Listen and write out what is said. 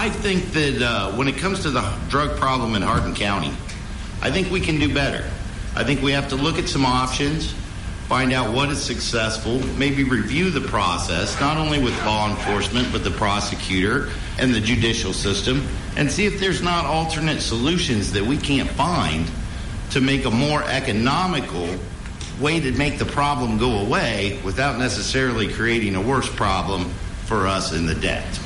I think that uh, when it comes to the drug problem in Hardin County, I think we can do better. I think we have to look at some options, find out what is successful, maybe review the process, not only with law enforcement, but the prosecutor and the judicial system, and see if there's not alternate solutions that we can't find to make a more economical way to make the problem go away without necessarily creating a worse problem for us in the debt.